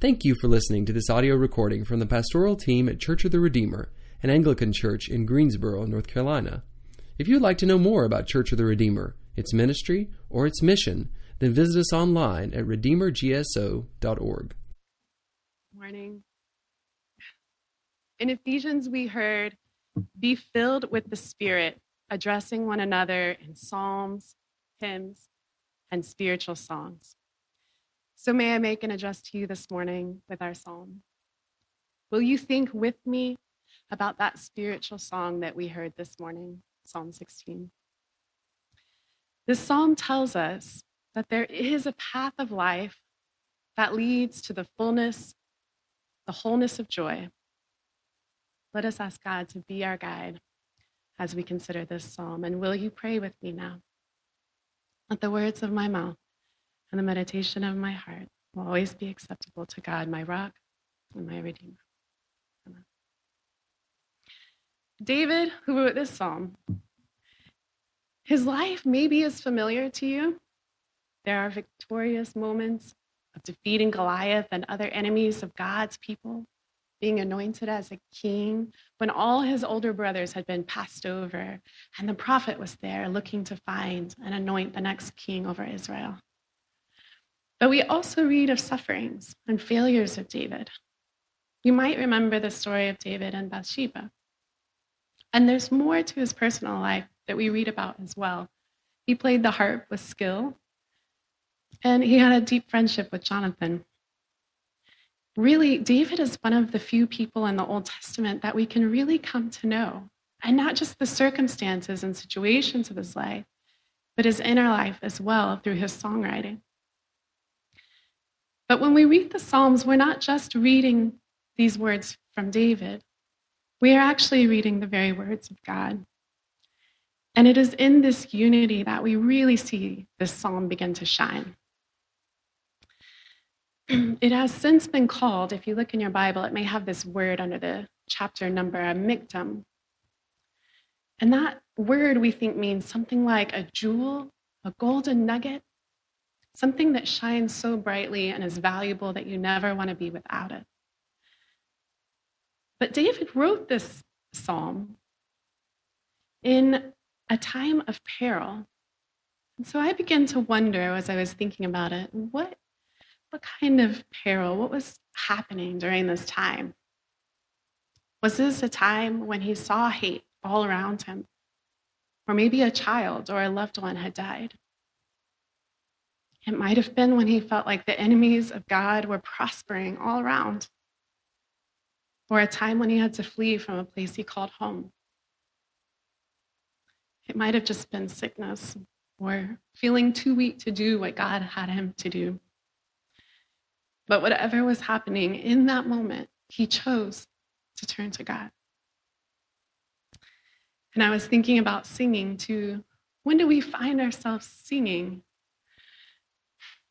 Thank you for listening to this audio recording from the pastoral team at Church of the Redeemer, an Anglican church in Greensboro, North Carolina. If you'd like to know more about Church of the Redeemer, its ministry, or its mission, then visit us online at redeemergso.org. Morning. In Ephesians, we heard, Be filled with the Spirit, addressing one another in psalms, hymns, and spiritual songs. So, may I make an address to you this morning with our psalm? Will you think with me about that spiritual song that we heard this morning, Psalm 16? This psalm tells us that there is a path of life that leads to the fullness, the wholeness of joy. Let us ask God to be our guide as we consider this psalm. And will you pray with me now? Let the words of my mouth and the meditation of my heart will always be acceptable to God, my rock and my redeemer. Amen. David, who wrote this psalm, his life maybe is familiar to you. There are victorious moments of defeating Goliath and other enemies of God's people, being anointed as a king when all his older brothers had been passed over, and the prophet was there looking to find and anoint the next king over Israel. But we also read of sufferings and failures of David. You might remember the story of David and Bathsheba. And there's more to his personal life that we read about as well. He played the harp with skill, and he had a deep friendship with Jonathan. Really, David is one of the few people in the Old Testament that we can really come to know, and not just the circumstances and situations of his life, but his inner life as well through his songwriting. But when we read the Psalms, we're not just reading these words from David, we are actually reading the very words of God. And it is in this unity that we really see this psalm begin to shine. It has since been called, if you look in your Bible, it may have this word under the chapter number, a miktam. And that word we think means something like a jewel, a golden nugget, something that shines so brightly and is valuable that you never want to be without it. But David wrote this psalm in a time of peril. And so I began to wonder as I was thinking about it what, what kind of peril, what was happening during this time? Was this a time when he saw hate all around him? Or maybe a child or a loved one had died? It might have been when he felt like the enemies of God were prospering all around, or a time when he had to flee from a place he called home. It might have just been sickness or feeling too weak to do what God had him to do. But whatever was happening in that moment, he chose to turn to God. And I was thinking about singing too. When do we find ourselves singing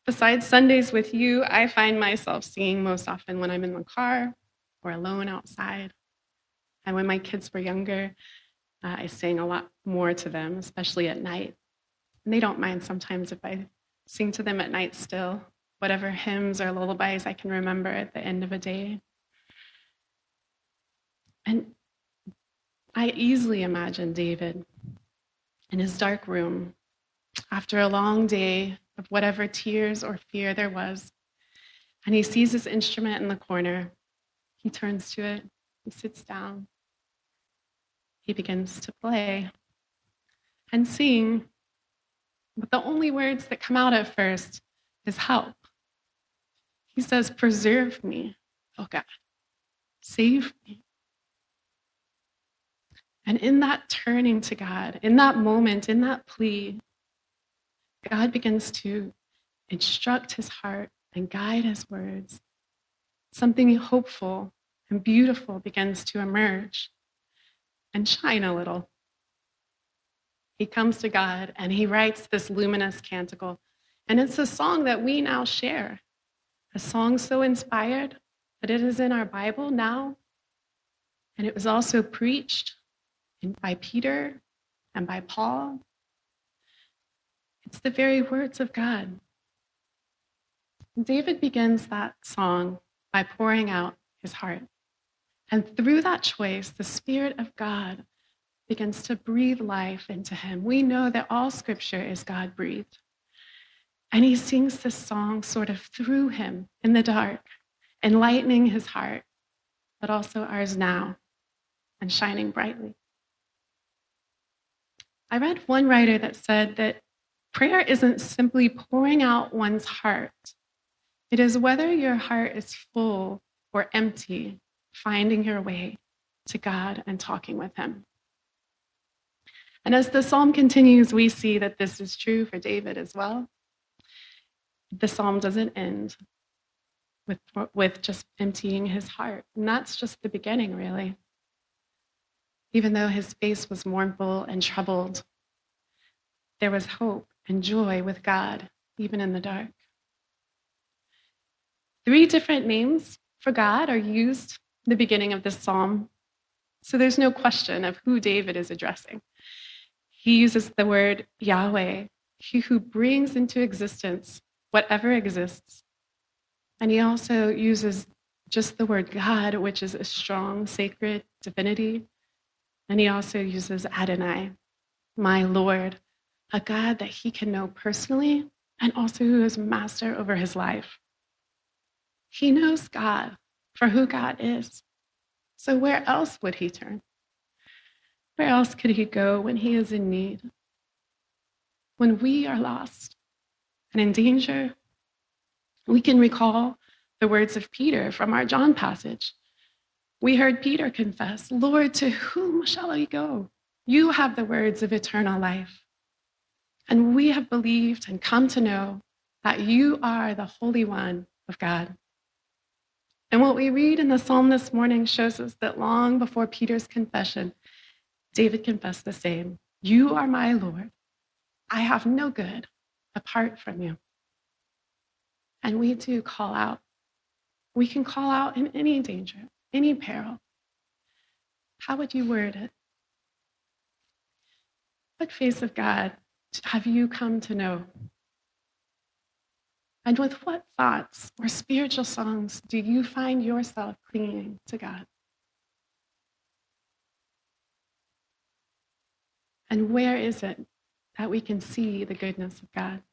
Besides Sundays with you, I find myself singing most often when I'm in the car or alone outside. And when my kids were younger, uh, I sang a lot more to them, especially at night. And they don't mind sometimes if I sing to them at night still, whatever hymns or lullabies I can remember at the end of a day. And I easily imagine David in his dark room after a long day of whatever tears or fear there was. And he sees his instrument in the corner. He turns to it, he sits down, he begins to play and sing. But the only words that come out at first is help. He says, Preserve me, oh God, save me. And in that turning to God, in that moment, in that plea, God begins to instruct his heart and guide his words. Something hopeful and beautiful begins to emerge and shine a little. He comes to God and he writes this luminous canticle. And it's a song that we now share, a song so inspired that it is in our Bible now. And it was also preached by Peter and by Paul it's the very words of God. David begins that song by pouring out his heart. And through that choice, the Spirit of God begins to breathe life into him. We know that all scripture is God breathed. And he sings this song sort of through him in the dark, enlightening his heart, but also ours now and shining brightly. I read one writer that said that prayer isn't simply pouring out one's heart, it is whether your heart is full or empty, finding your way to God and talking with Him. And as the psalm continues, we see that this is true for David as well. The psalm doesn't end with, with just emptying his heart. And that's just the beginning, really. Even though his face was mournful and troubled, there was hope and joy with God, even in the dark. Three different names for God are used in the beginning of this psalm. So there's no question of who David is addressing. He uses the word Yahweh, he who brings into existence whatever exists. And he also uses just the word God, which is a strong, sacred divinity. And he also uses Adonai, my Lord, a God that he can know personally and also who is master over his life. He knows God for who God is. So where else would he turn? Where else could he go when he is in need? When we are lost and in danger, we can recall the words of Peter from our John passage. We heard Peter confess, Lord, to whom shall I go? You have the words of eternal life. And we have believed and come to know that you are the Holy One of God. And what we read in the psalm this morning shows us that long before Peter's confession, David confessed the same You are my Lord. I have no good apart from you. And we do call out. We can call out in any danger, any peril. How would you word it? What face of God have you come to know? And with what thoughts or spiritual songs do you find yourself clinging to God? And where is it that we can see the goodness of God?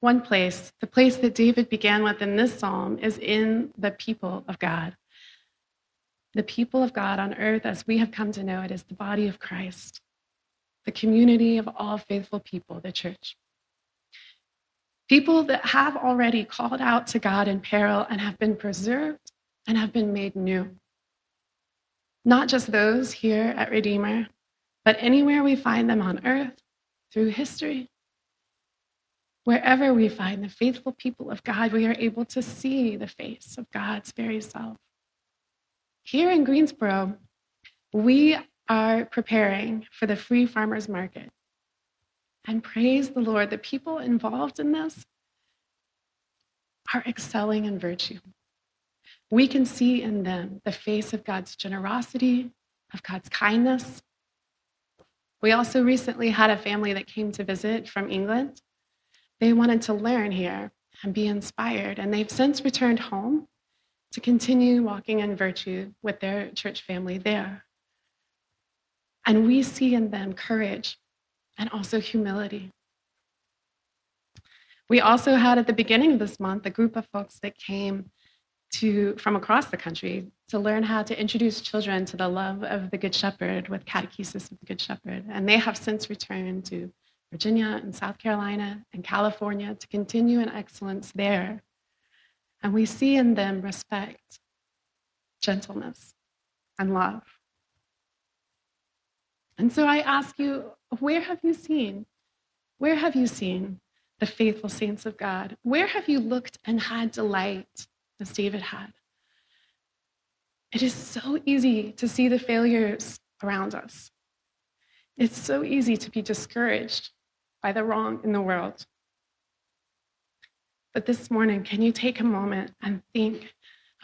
One place, the place that David began with in this psalm, is in the people of God. The people of God on earth, as we have come to know it, is the body of Christ the community of all faithful people, the church. People that have already called out to God in peril and have been preserved and have been made new. Not just those here at Redeemer, but anywhere we find them on earth, through history. Wherever we find the faithful people of God, we are able to see the face of God's very self. Here in Greensboro, we are preparing for the free farmers market. And praise the Lord, the people involved in this are excelling in virtue. We can see in them the face of God's generosity, of God's kindness. We also recently had a family that came to visit from England. They wanted to learn here and be inspired, and they've since returned home to continue walking in virtue with their church family there. And we see in them courage and also humility. We also had at the beginning of this month a group of folks that came to, from across the country to learn how to introduce children to the love of the Good Shepherd with catechesis of the Good Shepherd. And they have since returned to Virginia and South Carolina and California to continue in excellence there. And we see in them respect, gentleness, and love. And so I ask you, where have you seen? Where have you seen the faithful saints of God? Where have you looked and had delight as David had? It is so easy to see the failures around us. It's so easy to be discouraged by the wrong in the world. But this morning, can you take a moment and think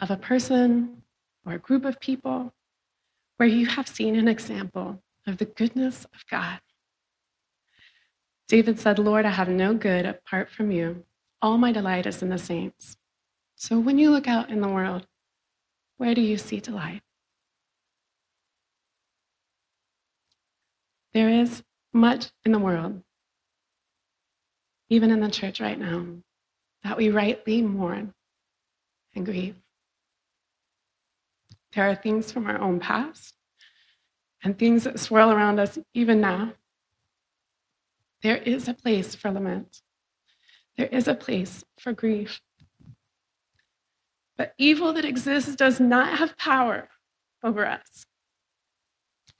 of a person or a group of people where you have seen an example of the goodness of God. David said, Lord, I have no good apart from you. All my delight is in the saints. So when you look out in the world, where do you see delight? There is much in the world, even in the church right now, that we rightly mourn and grieve. There are things from our own past and things that swirl around us even now. There is a place for lament. There is a place for grief. But evil that exists does not have power over us.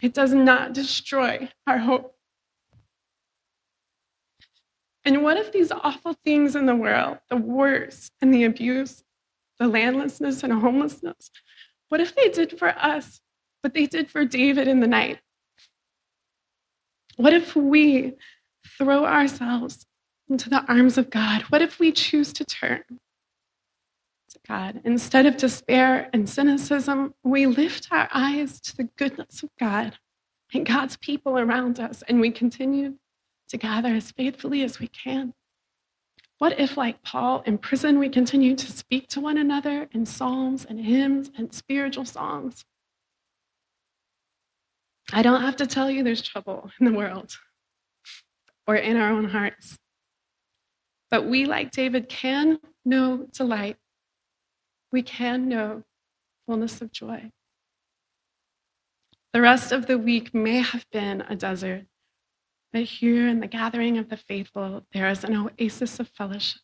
It does not destroy our hope. And what if these awful things in the world, the wars and the abuse, the landlessness and homelessness, what if they did for us what they did for David in the night? What if we throw ourselves into the arms of God? What if we choose to turn to God? Instead of despair and cynicism, we lift our eyes to the goodness of God and God's people around us, and we continue to gather as faithfully as we can. What if, like Paul in prison, we continue to speak to one another in psalms and hymns and spiritual songs? I don't have to tell you there's trouble in the world or in our own hearts. But we, like David, can know delight. We can know fullness of joy. The rest of the week may have been a desert, but here in the gathering of the faithful, there is an oasis of fellowship.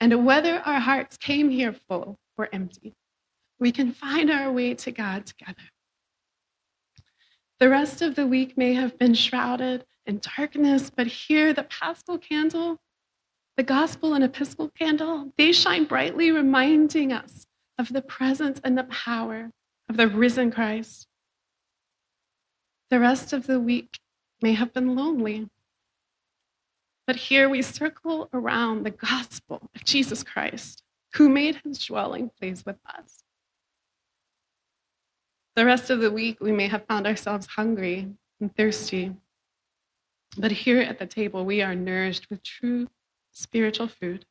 And whether our hearts came here full or empty, we can find our way to God together. The rest of the week may have been shrouded in darkness, but here the paschal candle, the gospel and episcopal candle, they shine brightly, reminding us of the presence and the power of the risen Christ. The rest of the week may have been lonely, but here we circle around the gospel of Jesus Christ, who made his dwelling place with us. The rest of the week, we may have found ourselves hungry and thirsty. But here at the table, we are nourished with true spiritual food.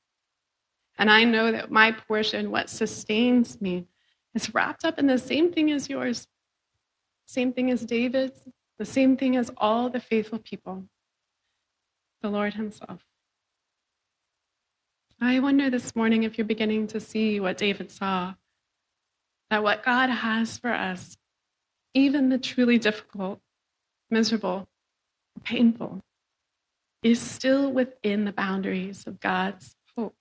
And I know that my portion, what sustains me, is wrapped up in the same thing as yours, same thing as David's, the same thing as all the faithful people the Lord Himself. I wonder this morning if you're beginning to see what David saw that what God has for us, even the truly difficult, miserable, painful, is still within the boundaries of God's hope,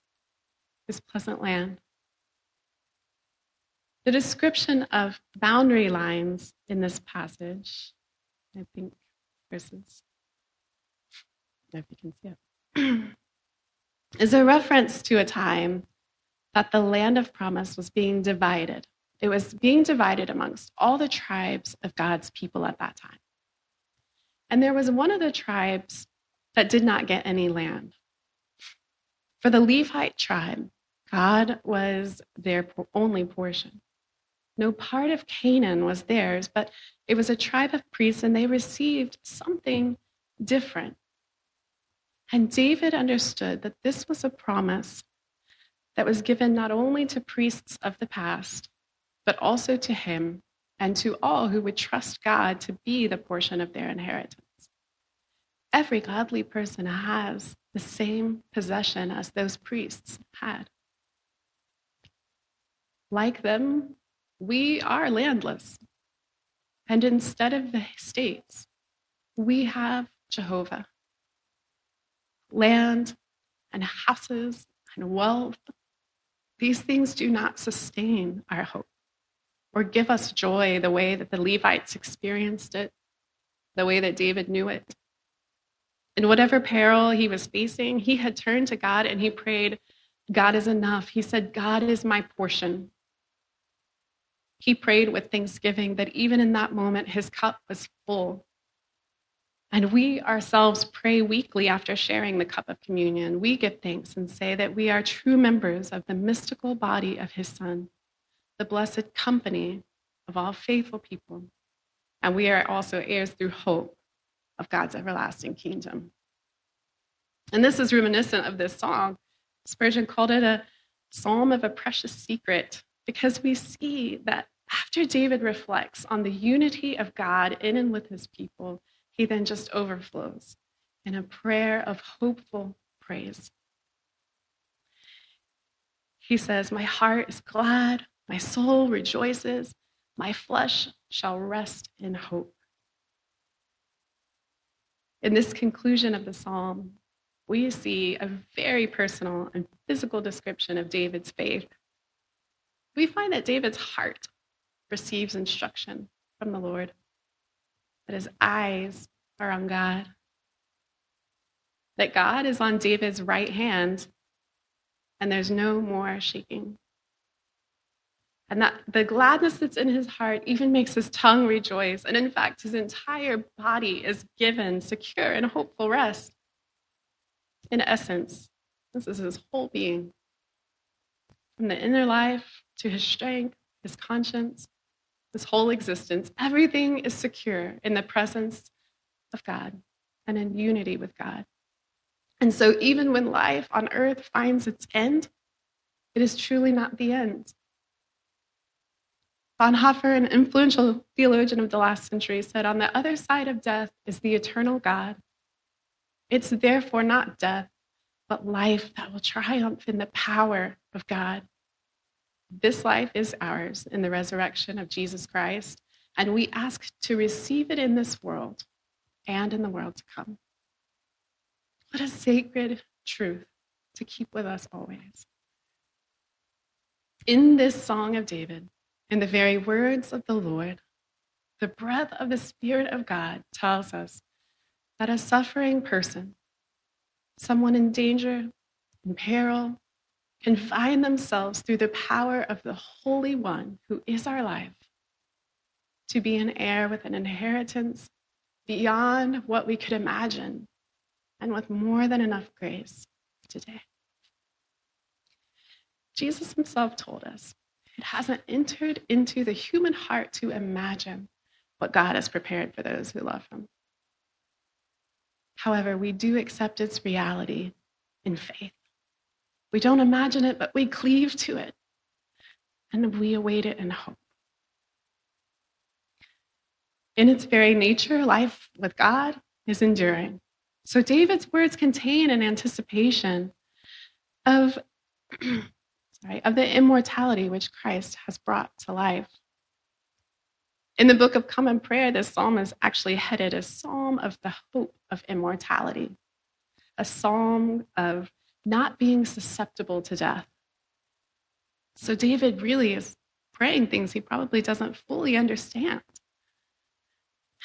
His pleasant land. The description of boundary lines in this passage, I think verses, if you can see it, is a reference to a time that the land of promise was being divided it was being divided amongst all the tribes of God's people at that time. And there was one of the tribes that did not get any land. For the Levite tribe, God was their only portion. No part of Canaan was theirs, but it was a tribe of priests, and they received something different. And David understood that this was a promise that was given not only to priests of the past, but also to him and to all who would trust God to be the portion of their inheritance. Every godly person has the same possession as those priests had. Like them, we are landless. And instead of the states, we have Jehovah. Land and houses and wealth, these things do not sustain our hope or give us joy the way that the Levites experienced it, the way that David knew it. In whatever peril he was facing, he had turned to God and he prayed, God is enough. He said, God is my portion. He prayed with thanksgiving that even in that moment, his cup was full. And we ourselves pray weekly after sharing the cup of communion. We give thanks and say that we are true members of the mystical body of his Son the blessed company of all faithful people. And we are also heirs through hope of God's everlasting kingdom. And this is reminiscent of this song. Spurgeon called it a psalm of a precious secret because we see that after David reflects on the unity of God in and with his people, he then just overflows in a prayer of hopeful praise. He says, My heart is glad, my soul rejoices, my flesh shall rest in hope. In this conclusion of the psalm, we see a very personal and physical description of David's faith. We find that David's heart receives instruction from the Lord, that his eyes are on God, that God is on David's right hand, and there's no more shaking. And that the gladness that's in his heart even makes his tongue rejoice. And in fact, his entire body is given secure and hopeful rest. In essence, this is his whole being. From the inner life to his strength, his conscience, his whole existence, everything is secure in the presence of God and in unity with God. And so, even when life on earth finds its end, it is truly not the end. Bonhoeffer, an influential theologian of the last century, said, On the other side of death is the eternal God. It's therefore not death, but life that will triumph in the power of God. This life is ours in the resurrection of Jesus Christ, and we ask to receive it in this world and in the world to come. What a sacred truth to keep with us always. In this song of David, in the very words of the Lord, the breath of the Spirit of God tells us that a suffering person, someone in danger, in peril, can find themselves through the power of the Holy One who is our life to be an heir with an inheritance beyond what we could imagine and with more than enough grace today. Jesus himself told us it hasn't entered into the human heart to imagine what God has prepared for those who love him. However, we do accept its reality in faith. We don't imagine it, but we cleave to it and we await it in hope. In its very nature, life with God is enduring. So David's words contain an anticipation of right, of the immortality which Christ has brought to life. In the book of Common Prayer, this psalm is actually headed a psalm of the hope of immortality, a psalm of not being susceptible to death. So David really is praying things he probably doesn't fully understand.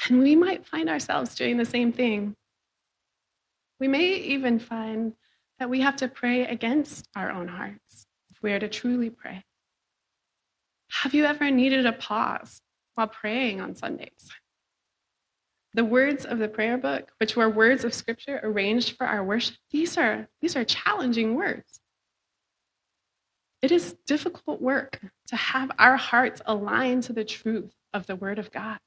And we might find ourselves doing the same thing. We may even find that we have to pray against our own hearts are to truly pray. Have you ever needed a pause while praying on Sundays? The words of the prayer book, which were words of scripture arranged for our worship, these are, these are challenging words. It is difficult work to have our hearts aligned to the truth of the Word of God.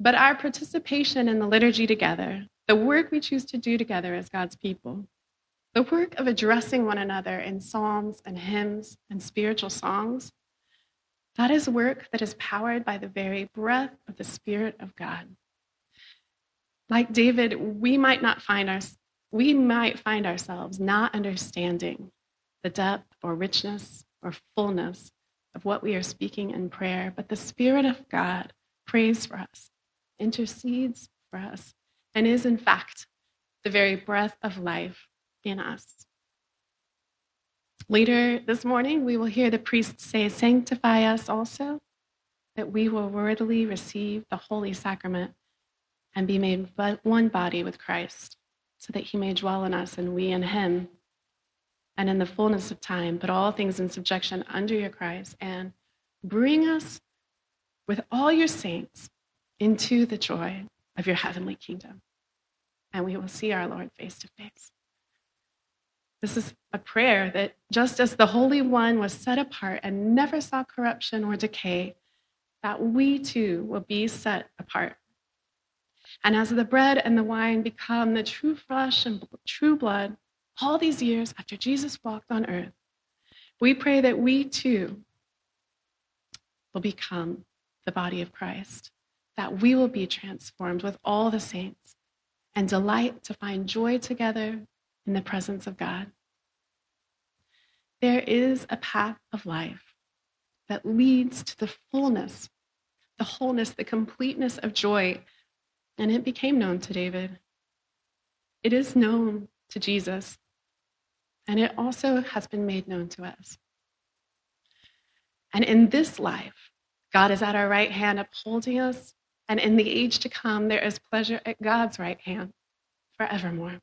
But our participation in the liturgy together, the work we choose to do together as God's people, the work of addressing one another in psalms and hymns and spiritual songs, that is work that is powered by the very breath of the Spirit of God. Like David, we might not find our, we might find ourselves not understanding the depth or richness or fullness of what we are speaking in prayer, but the Spirit of God prays for us, intercedes for us, and is in fact the very breath of life in us. Later this morning, we will hear the priest say, Sanctify us also, that we will worthily receive the holy sacrament and be made one body with Christ, so that he may dwell in us and we in him. And in the fullness of time, put all things in subjection under your Christ and bring us with all your saints into the joy of your heavenly kingdom. And we will see our Lord face to face. This is a prayer that just as the Holy One was set apart and never saw corruption or decay, that we too will be set apart. And as the bread and the wine become the true flesh and true blood, all these years after Jesus walked on earth, We pray that we too will become the body of Christ, that we will be transformed with all the saints and delight to find joy together in the presence of God. There is a path of life that leads to the fullness, the wholeness, the completeness of joy. And it became known to David. It is known to Jesus. And it also has been made known to us. And in this life, God is at our right hand upholding us. And in the age to come, there is pleasure at God's right hand forevermore.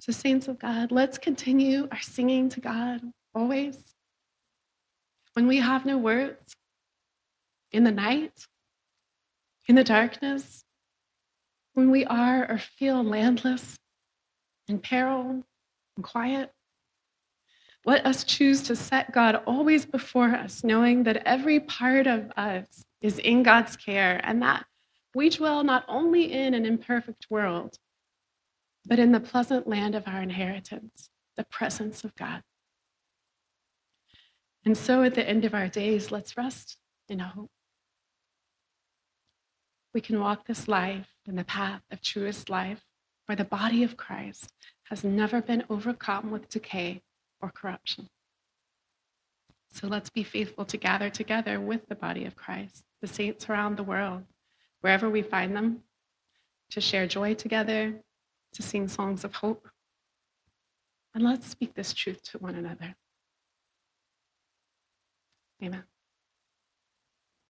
So, saints of God, let's continue our singing to God always. When we have no words, in the night, in the darkness, when we are or feel landless, in peril, and quiet, let us choose to set God always before us, knowing that every part of us is in God's care and that we dwell not only in an imperfect world, but in the pleasant land of our inheritance, the presence of God. And so at the end of our days, let's rest in hope. We can walk this life in the path of truest life, where the body of Christ has never been overcome with decay or corruption. So let's be faithful to gather together with the body of Christ, the saints around the world, wherever we find them, to share joy together, to sing songs of hope. And let's speak this truth to one another. Amen.